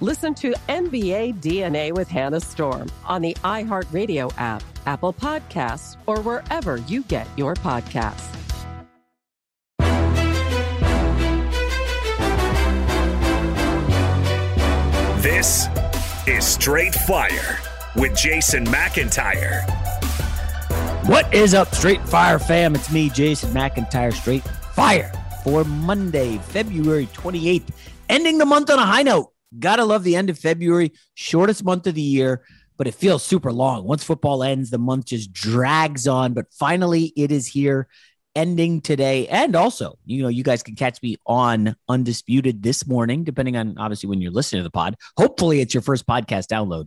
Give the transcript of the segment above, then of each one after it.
Listen to NBA DNA with Hannah Storm on the iHeartRadio app, Apple Podcasts, or wherever you get your podcasts. This is Straight Fire with Jason McIntyre. What is up, Straight Fire fam? It's me, Jason McIntyre, Straight Fire for Monday, February 28th, ending the month on a high note. Gotta love the end of February, shortest month of the year, but it feels super long. Once football ends, the month just drags on, but finally it is here ending today. And also, you know, you guys can catch me on Undisputed this morning, depending on obviously when you're listening to the pod. Hopefully, it's your first podcast download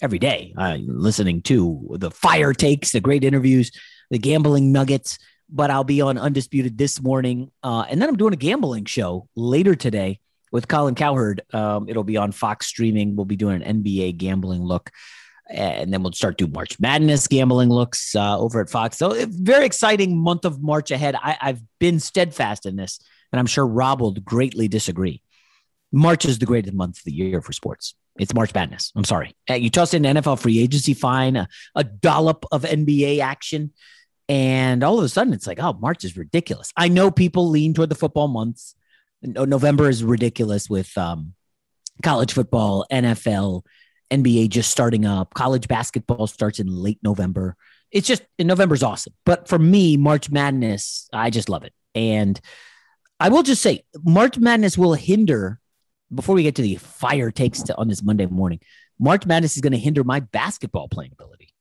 every day, uh, listening to the fire takes, the great interviews, the gambling nuggets. But I'll be on Undisputed this morning. Uh, and then I'm doing a gambling show later today with Colin Cowherd. Um, it'll be on Fox streaming. We'll be doing an NBA gambling look. And then we'll start doing March Madness gambling looks uh, over at Fox. So, very exciting month of March ahead. I, I've been steadfast in this, and I'm sure Rob will greatly disagree. March is the greatest month of the year for sports. It's March Madness. I'm sorry. Uh, you toss in NFL free agency fine, a, a, dollop of NBA action, and all of a sudden it's like, oh, March is ridiculous. I know people lean toward the football months. November is ridiculous with um, college football, NFL, NBA just starting up. College basketball starts in late November. It's just November's awesome. But for me, March Madness, I just love it. And I will just say, March Madness will hinder. Before we get to the fire takes to, on this Monday morning, March Madness is going to hinder my basketball playing ability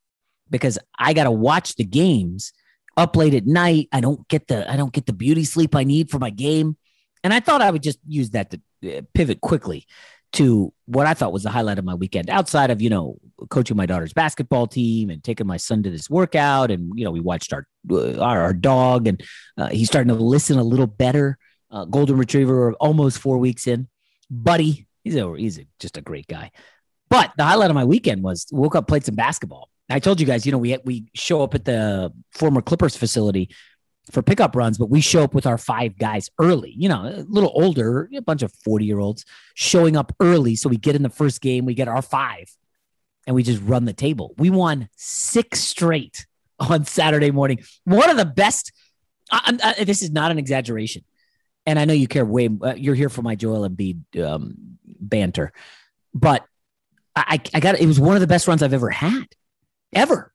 because I got to watch the games up late at night. I don't get the I don't get the beauty sleep I need for my game. And I thought I would just use that to uh, pivot quickly to what I thought was the highlight of my weekend outside of, you know, coaching my daughter's basketball team and taking my son to this workout. And, you know, we watched our, uh, our, our, dog and uh, he's starting to listen a little better. Uh, golden retriever almost four weeks in. Buddy, he's a, he's a, just a great guy. But the highlight of my weekend was woke up, played some basketball. I told you guys, you know, we we show up at the former Clippers facility for pickup runs, but we show up with our five guys early, you know, a little older, a bunch of 40 year olds showing up early. So we get in the first game, we get our five, and we just run the table. We won six straight on Saturday morning. One of the best. I, I, this is not an exaggeration. And I know you care way, uh, you're here for my Joel Embiid um, banter, but I, I got it was one of the best runs I've ever had, ever.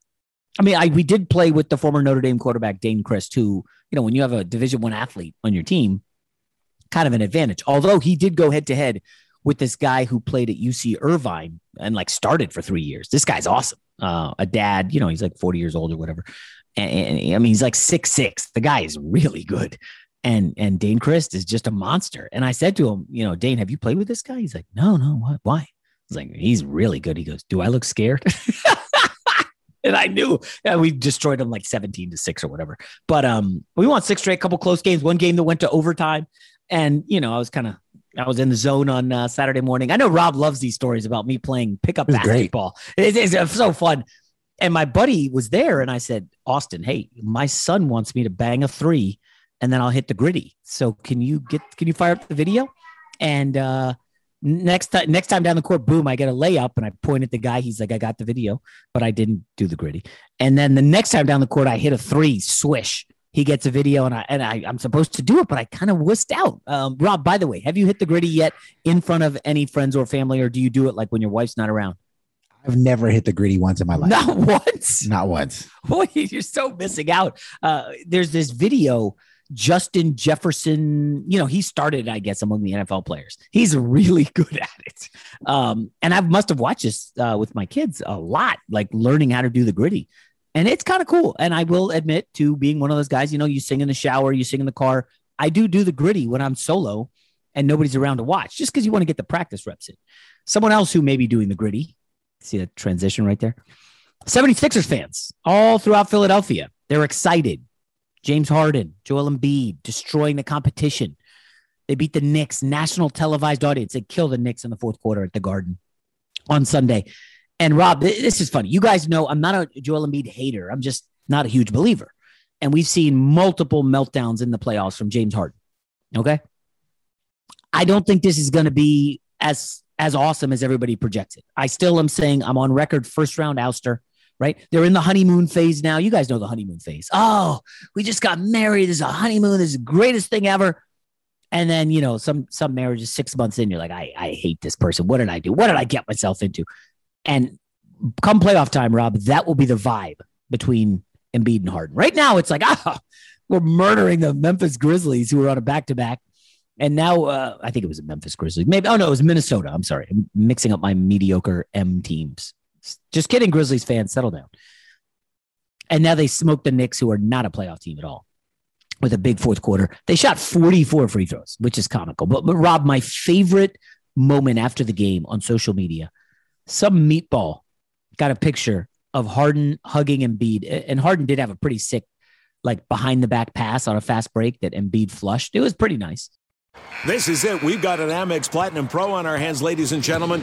I mean, I we did play with the former Notre Dame quarterback Dayne Crist, who you know when you have a Division One athlete on your team, kind of an advantage. Although he did go head to head with this guy who played at UC Irvine and like started for three years. This guy's awesome. Uh, a dad, you know, he's like 40 years old or whatever. And, and I mean, he's like six six. The guy is really good. And and Dayne Crist is just a monster. And I said to him, you know, Dane, have you played with this guy? He's like, no, no, what? Why? I was like, he's really good. He goes, do I look scared? and I knew yeah, we destroyed them like 17 to six or whatever. But um, we won six straight, couple close games, one game that went to overtime. And, you know, I was kind of, I was in the zone on uh, Saturday morning. I know Rob loves these stories about me playing pickup basketball. It, it's, it's so fun. And my buddy was there, and I said, Austin, hey, my son wants me to bang a three, and then I'll hit the gritty. So can you get, can you fire up the video? And uh, next time next time down the court boom i get a layup and i point at the guy he's like i got the video but i didn't do the gritty. and then the next time down the court i hit a three swish he gets a video and i and I, i'm supposed to do it but i kind of wussed out um, rob by the way have you hit the gritty yet in front of any friends or family or do you do it like when your wife's not around I've never hit the gritty once in my life. Not once. Not once. Boy, you're so missing out. Uh, there's this video Justin Jefferson, you know, he started, I guess, among the NFL players. He's really good at it. Um, and I must have watched this uh, with my kids a lot, like learning how to do the gritty. And it's kind of cool. And I will admit to being one of those guys, you know, you sing in the shower, you sing in the car. I do do the gritty when I'm solo and nobody's around to watch, just because you want to get the practice reps in. Someone else who may be doing the gritty. see that transition right there? 76ers fans all throughout Philadelphia. They're excited James Harden, Joel Embiid destroying the competition. They beat the Knicks, national televised audience. They kill the Knicks in the fourth quarter at the Garden on Sunday. And Rob, this is funny. You guys know I'm not a Joel Embiid hater. I'm just not a huge believer. And we've seen multiple meltdowns in the playoffs from James Harden. Okay. I don't think this is going to be as as awesome as everybody projects it. I still am saying I'm on record first round ouster right? They're in the honeymoon phase now. You guys know the honeymoon phase. Oh, we just got married. This is a honeymoon. This is the greatest thing ever. And then, you know, some some marriages six months in, you're like, I, I hate this person. What did I do? What did I get myself into? And come playoff time, Rob, that will be the vibe between Embiid and Harden. Right now, it's like, ah, we're murdering the Memphis Grizzlies who were on a back to back. And now uh, I think it was a Memphis Grizzlies. Maybe oh no, it was Minnesota. I'm sorry. I'm mixing up my mediocre M teams. Just kidding, Grizzlies fans, settle down. And now they smoked the Knicks, who are not a playoff team at all, with a big fourth quarter. They shot 44 free throws, which is comical. But, but Rob, my favorite moment after the game on social media, some meatball got a picture of Harden hugging Embiid. And Harden did have a pretty sick, like behind the back pass on a fast break that Embiid flushed. It was pretty nice. This is it. We've got an Amex Platinum Pro on our hands, ladies and gentlemen.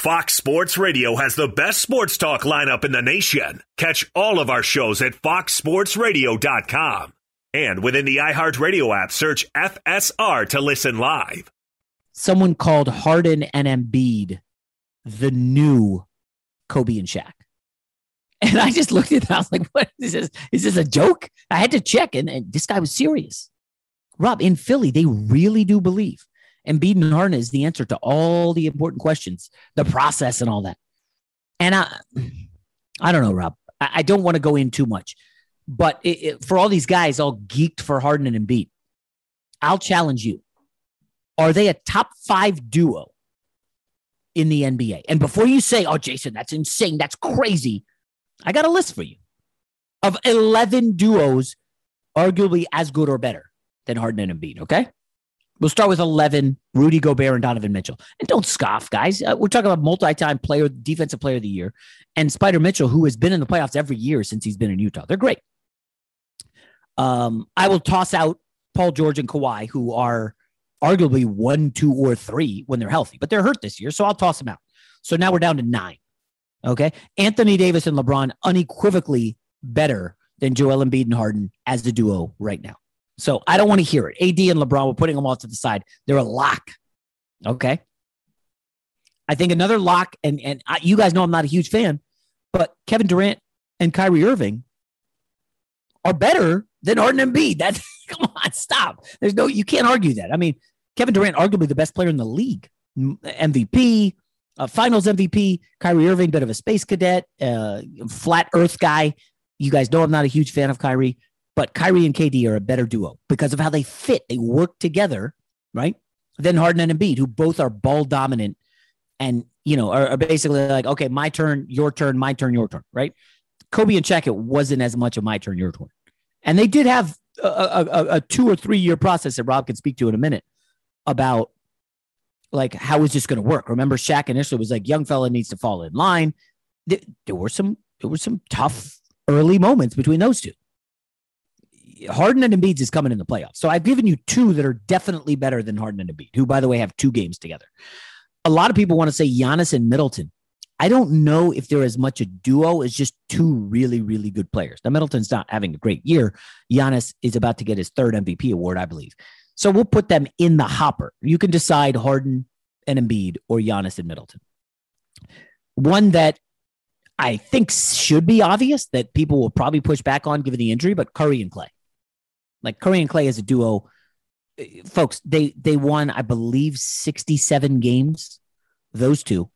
Fox Sports Radio has the best sports talk lineup in the nation. Catch all of our shows at foxsportsradio.com. And within the iHeartRadio app, search FSR to listen live. Someone called Harden and Embiid the new Kobe and Shaq. And I just looked at that. I was like, what is this? Is this a joke? I had to check, and, and this guy was serious. Rob, in Philly, they really do believe Embiid and Harden is the answer to all the important questions, the process and all that. And I, I don't know, Rob. I, I don't want to go in too much, but it, it, for all these guys all geeked for Harden and Embiid, I'll challenge you. Are they a top five duo in the NBA? And before you say, oh, Jason, that's insane, that's crazy, I got a list for you of 11 duos arguably as good or better than Harden and Embiid, okay? We'll start with 11, Rudy Gobert and Donovan Mitchell. And don't scoff, guys. Uh, we're talking about multi-time player, defensive player of the year, and Spider Mitchell, who has been in the playoffs every year since he's been in Utah. They're great. Um, I will toss out Paul George and Kawhi, who are arguably one, two, or three when they're healthy, but they're hurt this year, so I'll toss them out. So now we're down to nine. Okay. Anthony Davis and LeBron unequivocally better than Joel Embiid and Harden as the duo right now. So I don't want to hear it. AD and LeBron, we're putting them all to the side. They're a lock. Okay. I think another lock, and and I, you guys know I'm not a huge fan, but Kevin Durant and Kyrie Irving are better than Harden and Embiid. That's come on, stop. There's no you can't argue that. I mean, Kevin Durant, arguably the best player in the league, MVP, uh, Finals MVP. Kyrie Irving, bit of a space cadet, uh, flat Earth guy. You guys know I'm not a huge fan of Kyrie. But Kyrie and KD are a better duo because of how they fit. They work together, right? than Harden and Embiid, who both are ball dominant and you know are, are basically like, okay, my turn, your turn, my turn, your turn, right? Kobe and Shaq, it wasn't as much of my turn, your turn, and they did have a, a, a two or three year process that Rob can speak to in a minute about like how is this going to work. Remember, Shaq initially was like, young fella needs to fall in line. There were some there were some tough early moments between those two. Harden and Embiid is coming in the playoffs. So I've given you two that are definitely better than Harden and Embiid, who, by the way, have two games together. A lot of people want to say Giannis and Middleton. I don't know if they're as much a duo as just two really, really good players. Now, Middleton's not having a great year. Giannis is about to get his third MVP award, I believe. So we'll put them in the hopper. You can decide Harden and Embiid or Giannis and Middleton. One that I think should be obvious that people will probably push back on given the injury, but Curry and Klay. Like Curry and Klay as a duo, eh, folks, they they won, I believe, 67 games. Those two.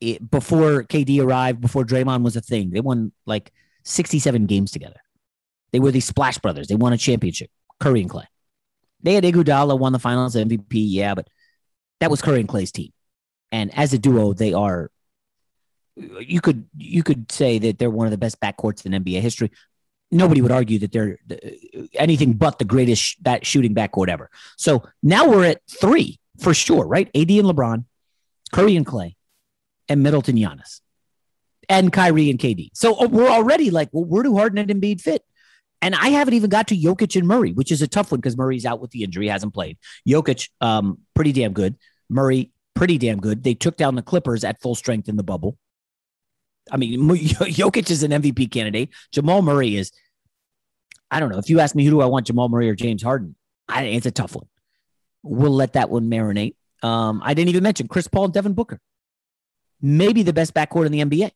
It, before KD arrived, before Draymond was a thing. They won like 67 games together. They were the Splash Brothers. They won a championship. Curry and Klay. They had Iguodala won the finals MVP, yeah, but that was Curry and Klay's team. And as a duo, they are you could you could say that they're one of the best backcourts in NBA history nobody would argue that they're anything but the greatest that shooting backcourt ever. So now we're at three for sure, right? AD and LeBron, Curry and Klay, and Middleton Giannis, and Kyrie and KD. So uh, we're already like, well, where do Harden and Embiid fit? And I haven't even got to Jokic and Murray, which is a tough one because Murray's out with the injury, hasn't played. Jokic, um, pretty damn good. Murray, pretty damn good. They took down the Clippers at full strength in the bubble. I mean, Jokic is an MVP candidate. Jamal Murray is I don't know. If you ask me who do I want, Jamal Murray or James Harden, I, it's a tough one. We'll let that one marinate. Um, I didn't even mention Chris Paul and Devin Booker. Maybe the best backcourt in the NBA,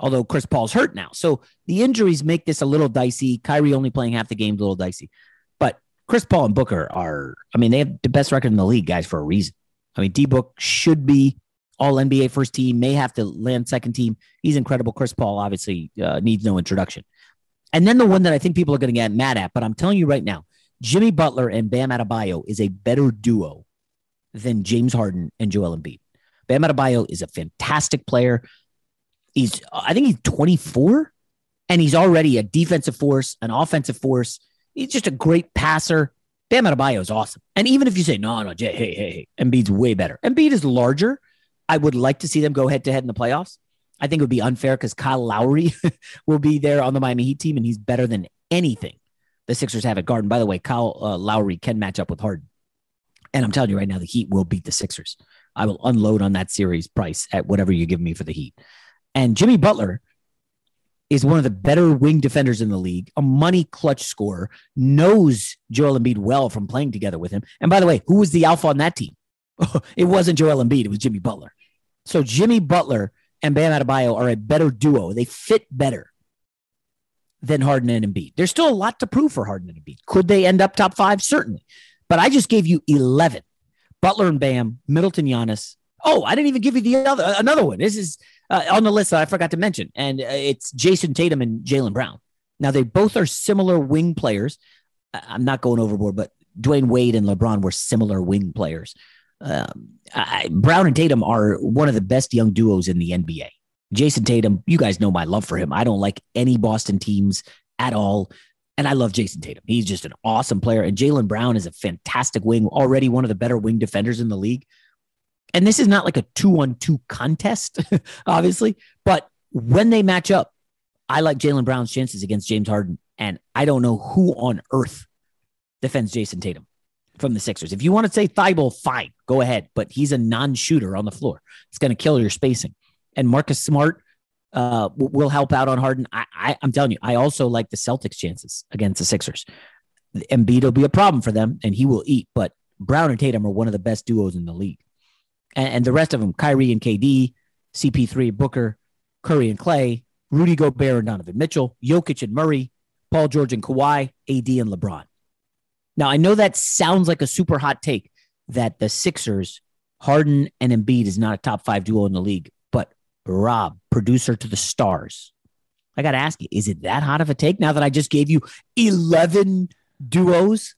although Chris Paul's hurt now. So the injuries make this a little dicey. Kyrie only playing half the game, a little dicey. But Chris Paul and Booker are, I mean, they have the best record in the league, guys, for a reason. I mean, D Book should be all NBA first team, may have to land second team. He's incredible. Chris Paul obviously uh, needs no introduction. And then the one that I think people are going to get mad at, but I'm telling you right now, Jimmy Butler and Bam Adebayo is a better duo than James Harden and Joel Embiid. Bam Adebayo is a fantastic player. He's, I think he's 24, and he's already a defensive force, an offensive force. He's just a great passer. Bam Adebayo is awesome. And even if you say, no, no, Jay, hey, hey, hey, Embiid's way better. Embiid is larger. I would like to see them go head to head in the playoffs. I think it would be unfair because Kyle Lowry will be there on the Miami Heat team, and he's better than anything the Sixers have at Garden. By the way, Kyle uh, Lowry can match up with Harden. And I'm telling you right now, the Heat will beat the Sixers. I will unload on that series price at whatever you give me for the Heat. And Jimmy Butler is one of the better wing defenders in the league, a money clutch scorer, knows Joel Embiid well from playing together with him. And by the way, who was the alpha on that team? it wasn't Joel Embiid, it was Jimmy Butler. So Jimmy Butler and Bam Adebayo are a better duo. They fit better than Harden and Embiid. There's still a lot to prove for Harden and Embiid. Could they end up top five? Certainly. But I just gave you 11. Butler and Bam, Middleton, Giannis. Oh, I didn't even give you the other another one. This is uh, on the list that I forgot to mention, and uh, it's Jayson Tatum and Jaylen Brown. Now they both are similar wing players. I'm not going overboard, but Dwyane Wade and LeBron were similar wing players. Um, I, Brown and Tatum are one of the best young duos in the NBA. Jayson Tatum, you guys know my love for him. I don't like any Boston teams at all. And I love Jayson Tatum. He's just an awesome player. And Jaylen Brown is a fantastic wing, already one of the better wing defenders in the league. And this is not like a two on two contest, obviously. But when they match up, I like Jaylen Brown's chances against James Harden. And I don't know who on earth defends Jayson Tatum from the Sixers. If you want to say Thybulle, fine, go ahead. But he's a non-shooter on the floor. It's going to kill your spacing. And Marcus Smart uh, will help out on Harden. I, I, am telling you, I also like the Celtics' chances against the Sixers. Embiid will be a problem for them, and he will eat. But Brown and Tatum are one of the best duos in the league, and, and the rest of them: Kyrie and KD, CP3, Booker, Curry and Klay, Rudy Gobert and Donovan Mitchell, Jokic and Murray, Paul George and Kawhi, AD and LeBron. Now, I know that sounds like a super hot take that the Sixers, Harden and Embiid is not a top five duo in the league, but Rob, producer to the stars, I got to ask you, is it that hot of a take now that I just gave you 11 duos?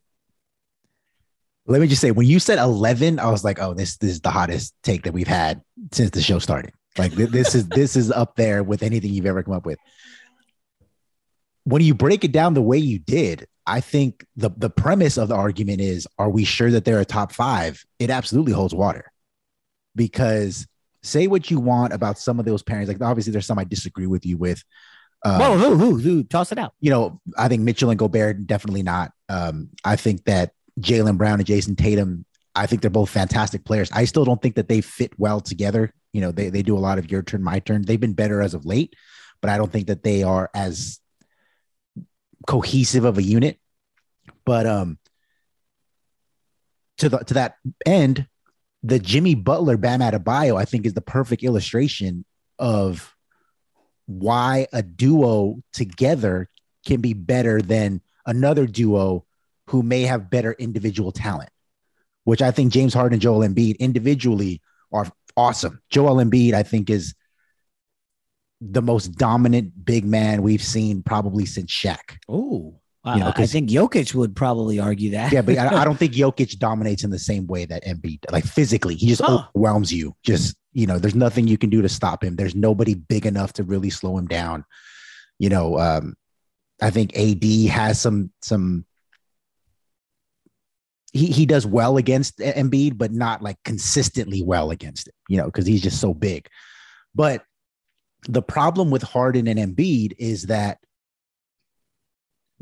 Let me just say, when you said 11, I was like, oh, this, this is the hottest take that we've had since the show started. Like this is this is up there with anything you've ever come up with. When you break it down the way you did, I think the the premise of the argument is: Are we sure that they're a top five? It absolutely holds water, because say what you want about some of those parents. Like obviously, there's some I disagree with you with. Um, Whoa, who, who, who? Toss it out. you know, I think Mitchell and Gobert definitely not. Um, I think that Jaylen Brown and Jayson Tatum, I think they're both fantastic players. I still don't think that they fit well together. You know, they, they do a lot of your turn, my turn. They've been better as of late, but I don't think that they are as cohesive of a unit. But um to the to that end, the Jimmy Butler Bam Adebayo, I think, is the perfect illustration of why a duo together can be better than another duo who may have better individual talent, which I think James Harden and Joel Embiid individually are awesome. Joel Embiid, I think, is the most dominant big man we've seen probably since Shaq. Oh, You know, I think Jokic would probably argue that. Yeah, but I, I don't think Jokic dominates in the same way that Embiid, like physically, he just Huh. overwhelms you. Just you know, there's nothing you can do to stop him. There's nobody big enough to really slow him down. You know, um, I think AD has some some. He he does well against Embiid, but not like consistently well against it. You know, because he's just so big. But the problem with Harden and Embiid is that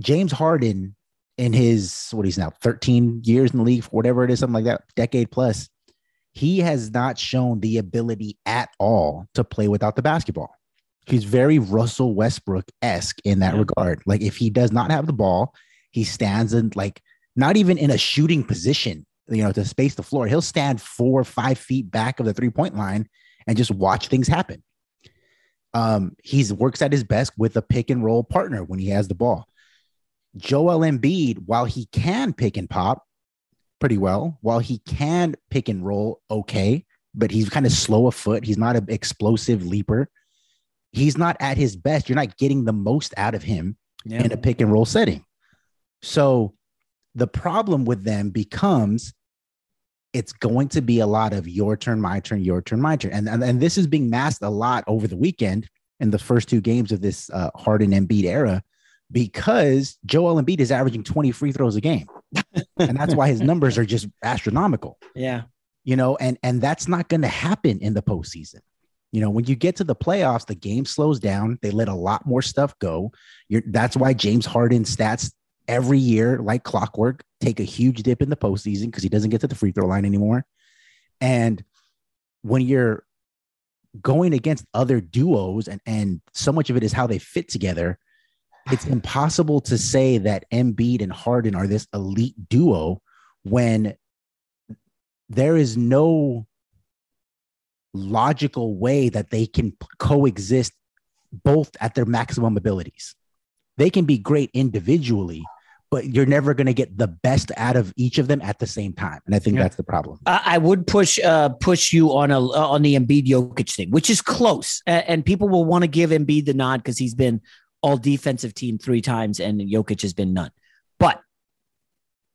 James Harden in his what he's now 13 years in the league, whatever it is, something like that, decade plus, he has not shown the ability at all to play without the basketball. He's very Russell Westbrook esque in that regard. Like if he does not have the ball, he stands in like not even in a shooting position, you know, to space the floor. He'll stand four or five feet back of the three point line and just watch things happen. Um, he's works at his best with a pick and roll partner when he has the ball. Joel Embiid, while he can pick and pop pretty well, while he can pick and roll okay, but he's kind of slow of foot. He's not an explosive leaper. He's not at his best. You're not getting the most out of him Yeah. in a pick and roll setting. So the problem with them becomes it's going to be a lot of your turn, my turn, your turn, my turn. And, and, and this is being masked a lot over the weekend in the first two games of this uh, Harden Embiid era because Joel Embiid is averaging 20 free throws a game. and that's why his numbers are just astronomical Yeah. you know, and and that's not going to happen in the postseason. You know, when you get to the playoffs, the game slows down. They let a lot more stuff go. You're, that's why James Harden stats every year, like clockwork, take a huge dip in the postseason because he doesn't get to the free throw line anymore. And when you're going against other duos, and and so much of it is how they fit together, it's impossible to say that Embiid and Harden are this elite duo when there is no logical way that they can coexist both at their maximum abilities. They can be great individually, but you're never going to get the best out of each of them at the same time. And I think Yeah. that's the problem. I I would push uh, push you on a uh, on the Embiid Jokic thing, which is close, A- and people will want to give Embiid the nod because he's been all defensive team three times, and Jokic has been none. But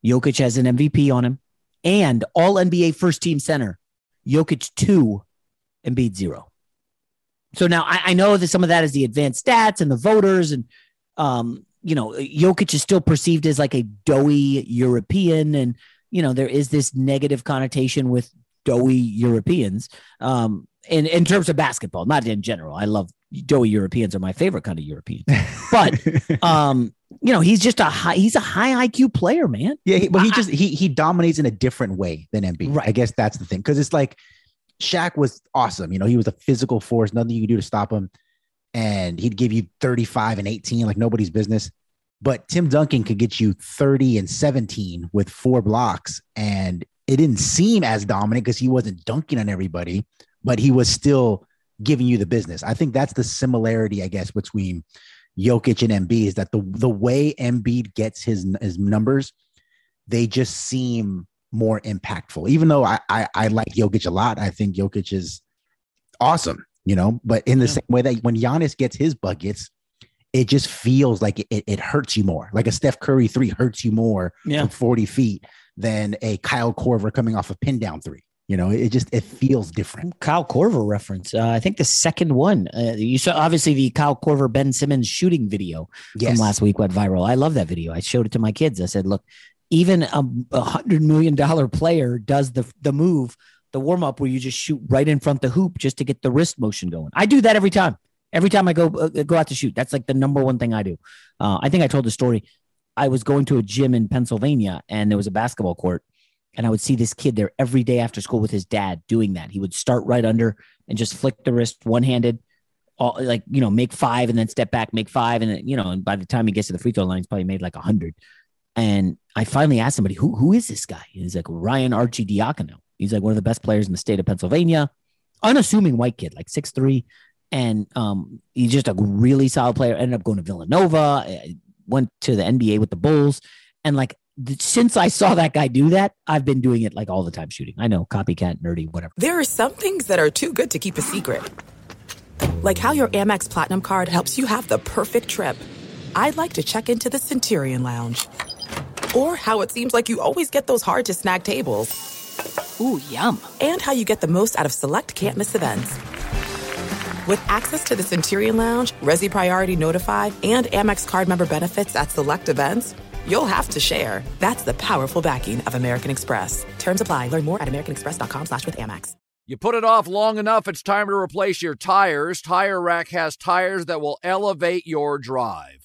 Jokic has an MVP on him, and all NBA first team center. Jokic two, Embiid zero. So now I, I know that some of that is the advanced stats and the voters, and um, you know, Jokic is still perceived as like a doughy European, and you know, there is this negative connotation with doughy Europeans. Um, in in terms of basketball, not in general. I love doughy Europeans are my favorite kind of European, but um, you know, he's just a high he's a high IQ player, man. Yeah, he, but he just he he dominates in a different way than Embiid. I guess that's the thing because it's like Shaq was awesome. You know, he was a physical force, nothing you could do to stop him, and he'd give you 35 and 18 like nobody's business. But Tim Duncan could get you 30 and 17 with four blocks, and it didn't seem as dominant because he wasn't dunking on everybody, but he was still giving you the business. I think that's the similarity, I guess, between Jokic and Embiid is that the the way Embiid gets his his numbers, they just seem more impactful. Even though I I, I like Jokic a lot, I think Jokic is awesome, you know. But in the same way that when Giannis gets his buckets, it just feels like it, it hurts you more. Like a Steph Curry three hurts you more Yeah. from 40 feet than a Kyle Korver coming off a pin down three. You know, it just it feels different. Kyle Korver reference. Uh, I think the second one. Uh, you saw obviously the Kyle Korver Ben Simmons shooting video Yes. from last week went viral. I love that video. I showed it to my kids. I said, "Look, even a, a hundred million dollar player does the the move, the warm up where you just shoot right in front the hoop just to get the wrist motion going. I do that every time. Every time I go uh, go out to shoot, that's like the number one thing I do. Uh, I think I told the story. I was going to a gym in Pennsylvania, and there was a basketball court, and I would see this kid there every day after school with his dad doing that. He would start right under and just flick the wrist one handed, all like you know, make five and then step back, make five, and then you know, and by the time he gets to the free throw line, he's probably made like a hundred. And I finally asked somebody, who who is this guy? And he's like Ryan Arcidiacono. He's like one of the best players in the state of Pennsylvania, unassuming white kid, like six three, and um, he's just a really solid player. Ended up going to Villanova, uh, went to the NBA with the Bulls, and like since I saw that guy do that, I've been doing it like all the time shooting. I know, copycat, nerdy, whatever. There are some things that are too good to keep a secret. Like how your Amex Platinum card helps you have the perfect trip. I'd like to check into the Centurion Lounge. Or how it seems like you always get those hard to snag tables. Ooh, yum. And how you get the most out of select can't miss events. With access to the Centurion Lounge, Resy Priority Notify, and Amex card member benefits at select events, you'll have to share. That's the powerful backing of American Express. Terms apply. Learn more at americanexpress.com slash with Amex. You put it off long enough, it's time to replace your tires. Tire Rack has tires that will elevate your drive.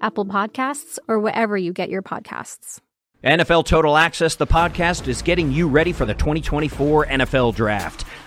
Apple Podcasts, or wherever you get your podcasts. NFL Total Access, the podcast, is getting you ready for the 2024 NFL Draft.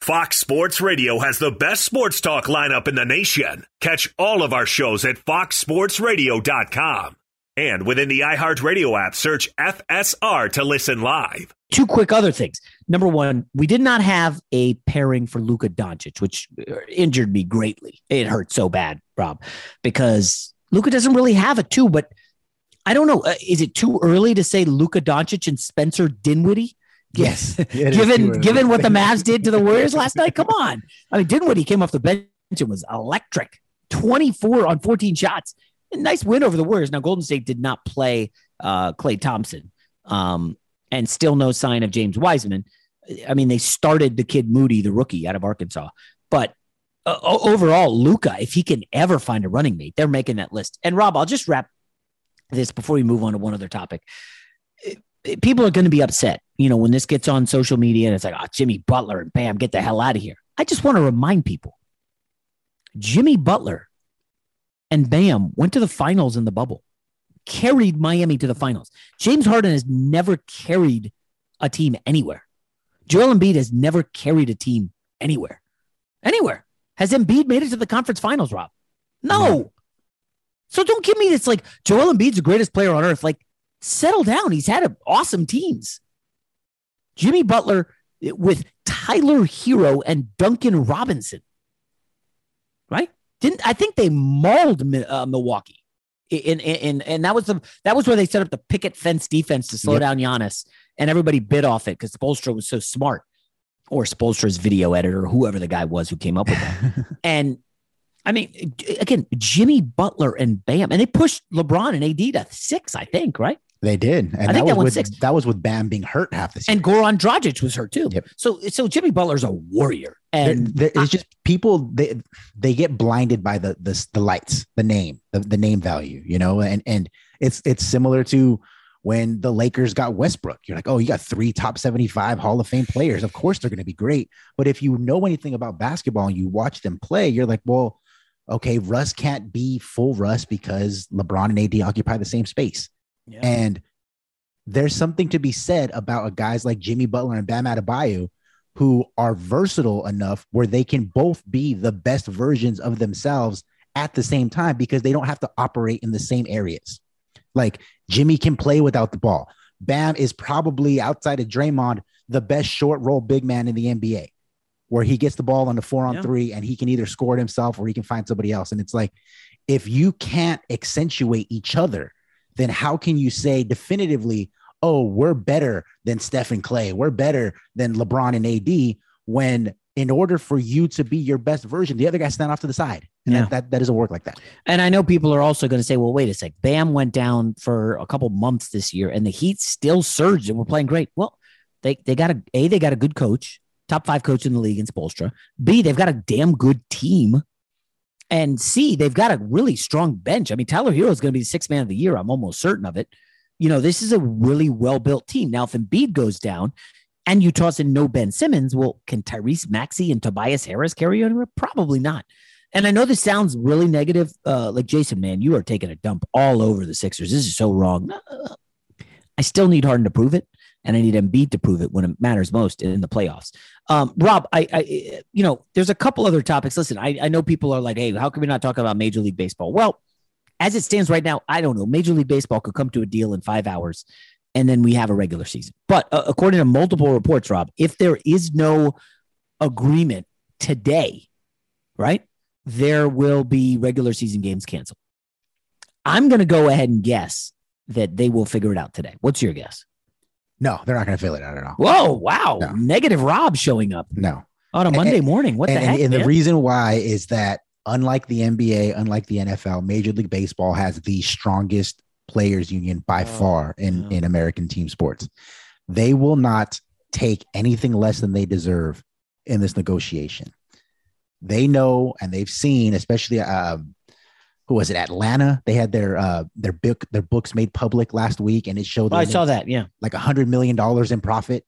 Fox Sports Radio has the best sports talk lineup in the nation. Catch all of our shows at foxsportsradio.com. And within the iHeartRadio app, search FSR to listen live. Two quick other things. Number one, we did not have a pairing for Luka Doncic, which injured me greatly. It hurt so bad, Rob, because Luka doesn't really have a two, but I don't know. Uh, is it too early to say Luka Doncic and Spencer Dinwiddie? Yes. given given what the Mavs did to the Warriors last night, come on. I mean, Dinwiddie came off the bench and was electric. 24 on 14 shots. A nice win over the Warriors. Now, Golden State did not play uh, Klay Thompson, um, and still no sign of James Wiseman. I mean, they started the kid Moody, the rookie out of Arkansas, but uh, overall, Luka, if he can ever find a running mate, they're making that list. And Rob, I'll just wrap this before we move on to one other topic. People are going to be upset, you know, when this gets on social media and it's like, oh, Jimmy Butler and bam, get the hell out of here. I just want to remind people Jimmy Butler and Bam went to the finals in the bubble, carried Miami to the finals. James Harden has never carried a team anywhere. Joel Embiid has never carried a team anywhere. Anywhere. Has Embiid made it to the conference finals, Rob? No. So don't give me this like Joel Embiid's the greatest player on earth. Like, settle down. He's had a, awesome teams. Jimmy Butler with Tyler Herro and Duncan Robinson. Right? Didn't I think they mauled uh, Milwaukee? In, in, in and that was the that was where they set up the picket fence defense to slow yep. down Giannis, and everybody bit off it because Spoelstra was so smart, or Spoelstra's video editor, whoever the guy was who came up with that. and I mean, again, Jimmy Butler and Bam, and they pushed LeBron and AD to six, I think, right? They did, and I think that, that was with, six. that was with Bam being hurt half the season. And. Goran Dragic was hurt too. Yep. So, so Jimmy Butler's a warrior, and there, it's just people they they get blinded by the the, the lights, the name, the, the name value, you know, and and it's it's similar to when the Lakers got Westbrook. You're like, oh, you got three top 75 Hall of Fame players. Of course they're going to be great. But if you know anything about basketball and you watch them play, you're like, well, okay, Russ can't be full Russ because LeBron and AD occupy the same space. Yeah. And there's something to be said about guys like Jimmy Butler and Bam Adebayo who are versatile enough where they can both be the best versions of themselves at the same time because they don't have to operate in the same areas. Like Jimmy can play without the ball. Bam is probably outside of Draymond the best short roll big man in the NBA, where he gets the ball on the four on Yeah. three and he can either score it himself or he can find somebody else. And it's like, if you can't accentuate each other, then how can you say definitively, oh, we're better than Steph and Klay, we're better than LeBron and AD, when in order for you to be your best version, the other guy stand off to the side. And Yeah. that, that, that doesn't work like that. And I know people are also going to say, well, wait a sec. Bam went down for a couple months this year, and the Heat still surged and we're playing great. Well, they they got a a they got a good coach, top five coach in the league in Spoelstra. B they've got a damn good team, and C they've got a really strong bench. I mean, Tyler Herro is going to be the sixth man of the year. I'm almost certain of it. You know, this is a really well built team. Now, if Embiid goes down. And you toss in no Ben Simmons. Well, can Tyrese Maxey and Tobias Harris carry on? Probably not. And I know this sounds really negative. Uh, like Jason, man, you are taking a dump all over the Sixers. This is so wrong. Uh, I still need Harden to prove it, and I need Embiid to prove it when it matters most in the playoffs. Um, Rob, I, I, you know, there's a couple other topics. Listen, I, I know people are like, hey, how can we not talk about Major League Baseball? Well, as it stands right now, I don't know. Major League Baseball could come to a deal in five hours, and then we have a regular season. But uh, according to multiple reports, Rob, if there is no agreement today, right? there will be regular season games canceled. I'm going to go ahead and guess that they will figure it out today. What's your guess? No, they're not going to fill it out at all. Whoa, wow. Negative Rob showing up No. on a Monday morning. What and, the heck? And, and the reason why is that unlike the NBA, unlike the NFL, Major League Baseball has the strongest players union by far in, in American team sports. They will not take anything less than they deserve in this negotiation. They know and they've seen, especially um, who was it? Atlanta. They had their uh their book their books made public last week, and it showed. Oh, I saw that. Yeah. like a hundred million dollars in profit,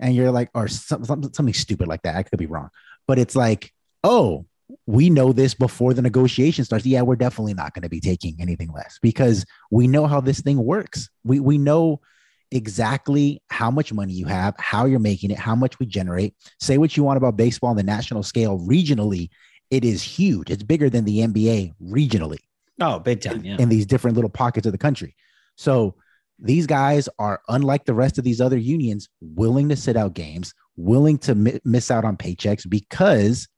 and you're like, or some, some, something stupid like that. I could be wrong, but it's like, oh, we know this before the negotiation starts. Yeah, we're definitely not going to be taking anything less because we know how this thing works. We we know exactly how much money you have, how you're making it, how much we generate. Say what you want about baseball on the national scale. Regionally, it is huge. It's bigger than the NBA regionally Oh, big time. Yeah. in these different little pockets of the country. So these guys are unlike the rest of these other unions, willing to sit out games, willing to mi- miss out on paychecks because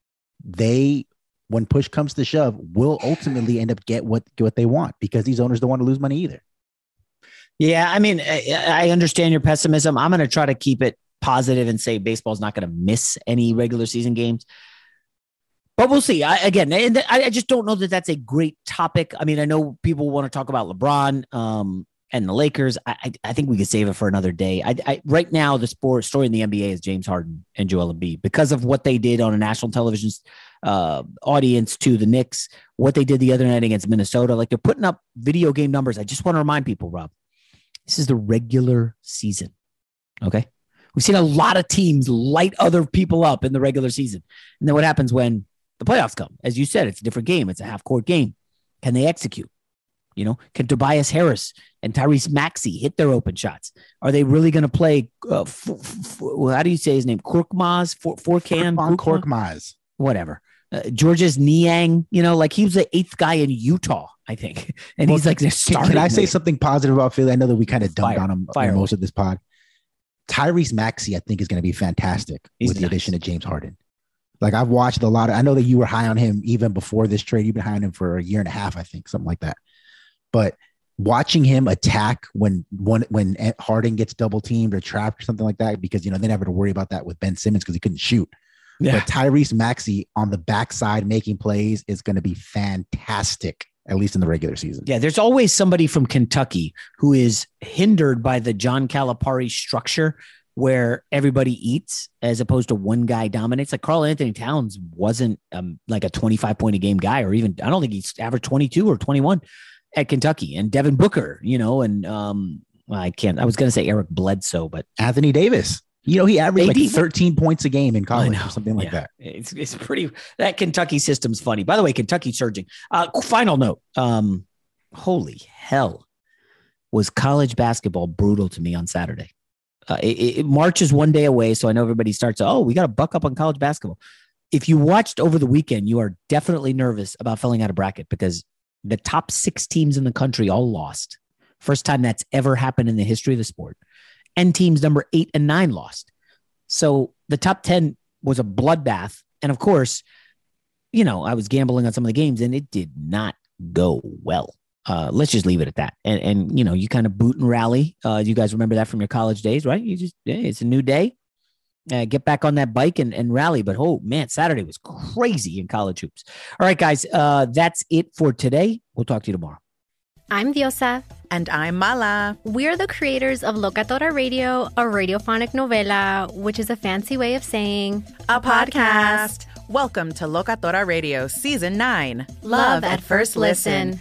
they, when push comes to shove, will ultimately end up get what get what they want because these owners don't want to lose money either. Yeah, I mean, I, I understand your pessimism. I'm going to try to keep it positive and say baseball's not going to miss any regular season games. But we'll see. I, again, I, just don't know that that's a great topic. I mean, I know people want to talk about LeBron um, and the Lakers. I, I, think we could save it for another day. I, I, right now, the sport story in the NBA is James Harden and Joel Embiid because of what they did on a national television uh, audience to the Knicks, what they did the other night against Minnesota. Like they're putting up video game numbers. I just want to remind people, Rob, this is the regular season. Okay. We've seen a lot of teams light other people up in the regular season. And then what happens when the playoffs come? As you said, it's a different game. It's a half court game. Can they execute? You know, can Tobias Harris and Tyrese Maxey hit their open shots? Are they really going to play? Uh, f- f- how do you say his name? Korkmaz, for, Forcan, Furkan Korkmaz. whatever. Uh, Georges Niang, you know, like he was the eighth guy in Utah, I think, and he's like, Can, can I say something positive about Philly? I know that we kind of dumped Fire. on him Fire most of this pod. Tyrese Maxey, I think, is going to be fantastic He's with the addition of James Harden. Like I've watched a lot of. I know that you were high on him even before this trade. You've been high on him for a year and a half, I think, something like that. But watching him attack when one when Harden gets double teamed or trapped or something like that, because you know they never to worry about that with Ben Simmons because he couldn't shoot. Yeah. But Tyrese Maxey on the backside making plays is going to be fantastic, at least in the regular season. Yeah, there's always somebody from Kentucky who is hindered by the John Calipari structure where everybody eats as opposed to one guy dominates. Like Karl-Anthony Towns wasn't um, like a 25 point a game guy, or even I don't think he's averaged 22 or 21 at Kentucky. And Devin Booker, you know, and um, I can't. I was going to say Eric Bledsoe, but Anthony Davis. You know, he averaged AD like 13 points a game in college or something like yeah. that. It's it's pretty that Kentucky system's funny. By the way, Kentucky surging. Uh, final note. Um, holy hell, was college basketball brutal to me on Saturday? Uh, it, it, March is one day away, so I know everybody starts. Oh, we got to buck up on college basketball. If you watched over the weekend, you are definitely nervous about filling out a bracket because the top six teams in the country all lost. First time that's ever happened in the history of the sport. And teams number eight and nine lost. So the top 10 was a bloodbath. And of course, you know, I was gambling on some of the games and it did not go well. Uh, let's just leave it at that. And, and you know, you kind of boot and rally. Uh, you guys remember that from your college days, right? You just, yeah, it's a new day. Uh, get back on that bike and, and rally. But oh man, Saturday was crazy in college hoops. All right, guys, uh, that's it for today. We'll talk to you tomorrow. I'm Diosa. And I'm Mala. We're the creators of Locatora Radio, a radiophonic novela, which is a fancy way of saying a podcast. Welcome to Locatora Radio Season 9 Love at First Listen.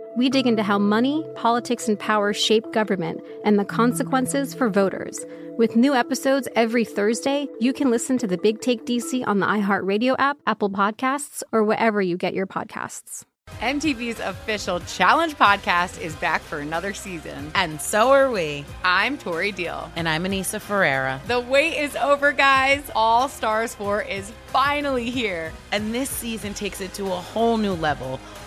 We dig into how money, politics, and power shape government and the consequences for voters. With new episodes every Thursday, you can listen to the Big Take DC on the iHeartRadio app, Apple Podcasts, or wherever you get your podcasts. MTV's official Challenge podcast is back for another season. And so are we. I'm Tori Deal. And I'm Aneesa Ferreira. The wait is over, guys. All Stars 4 is finally here. And this season takes it to a whole new level.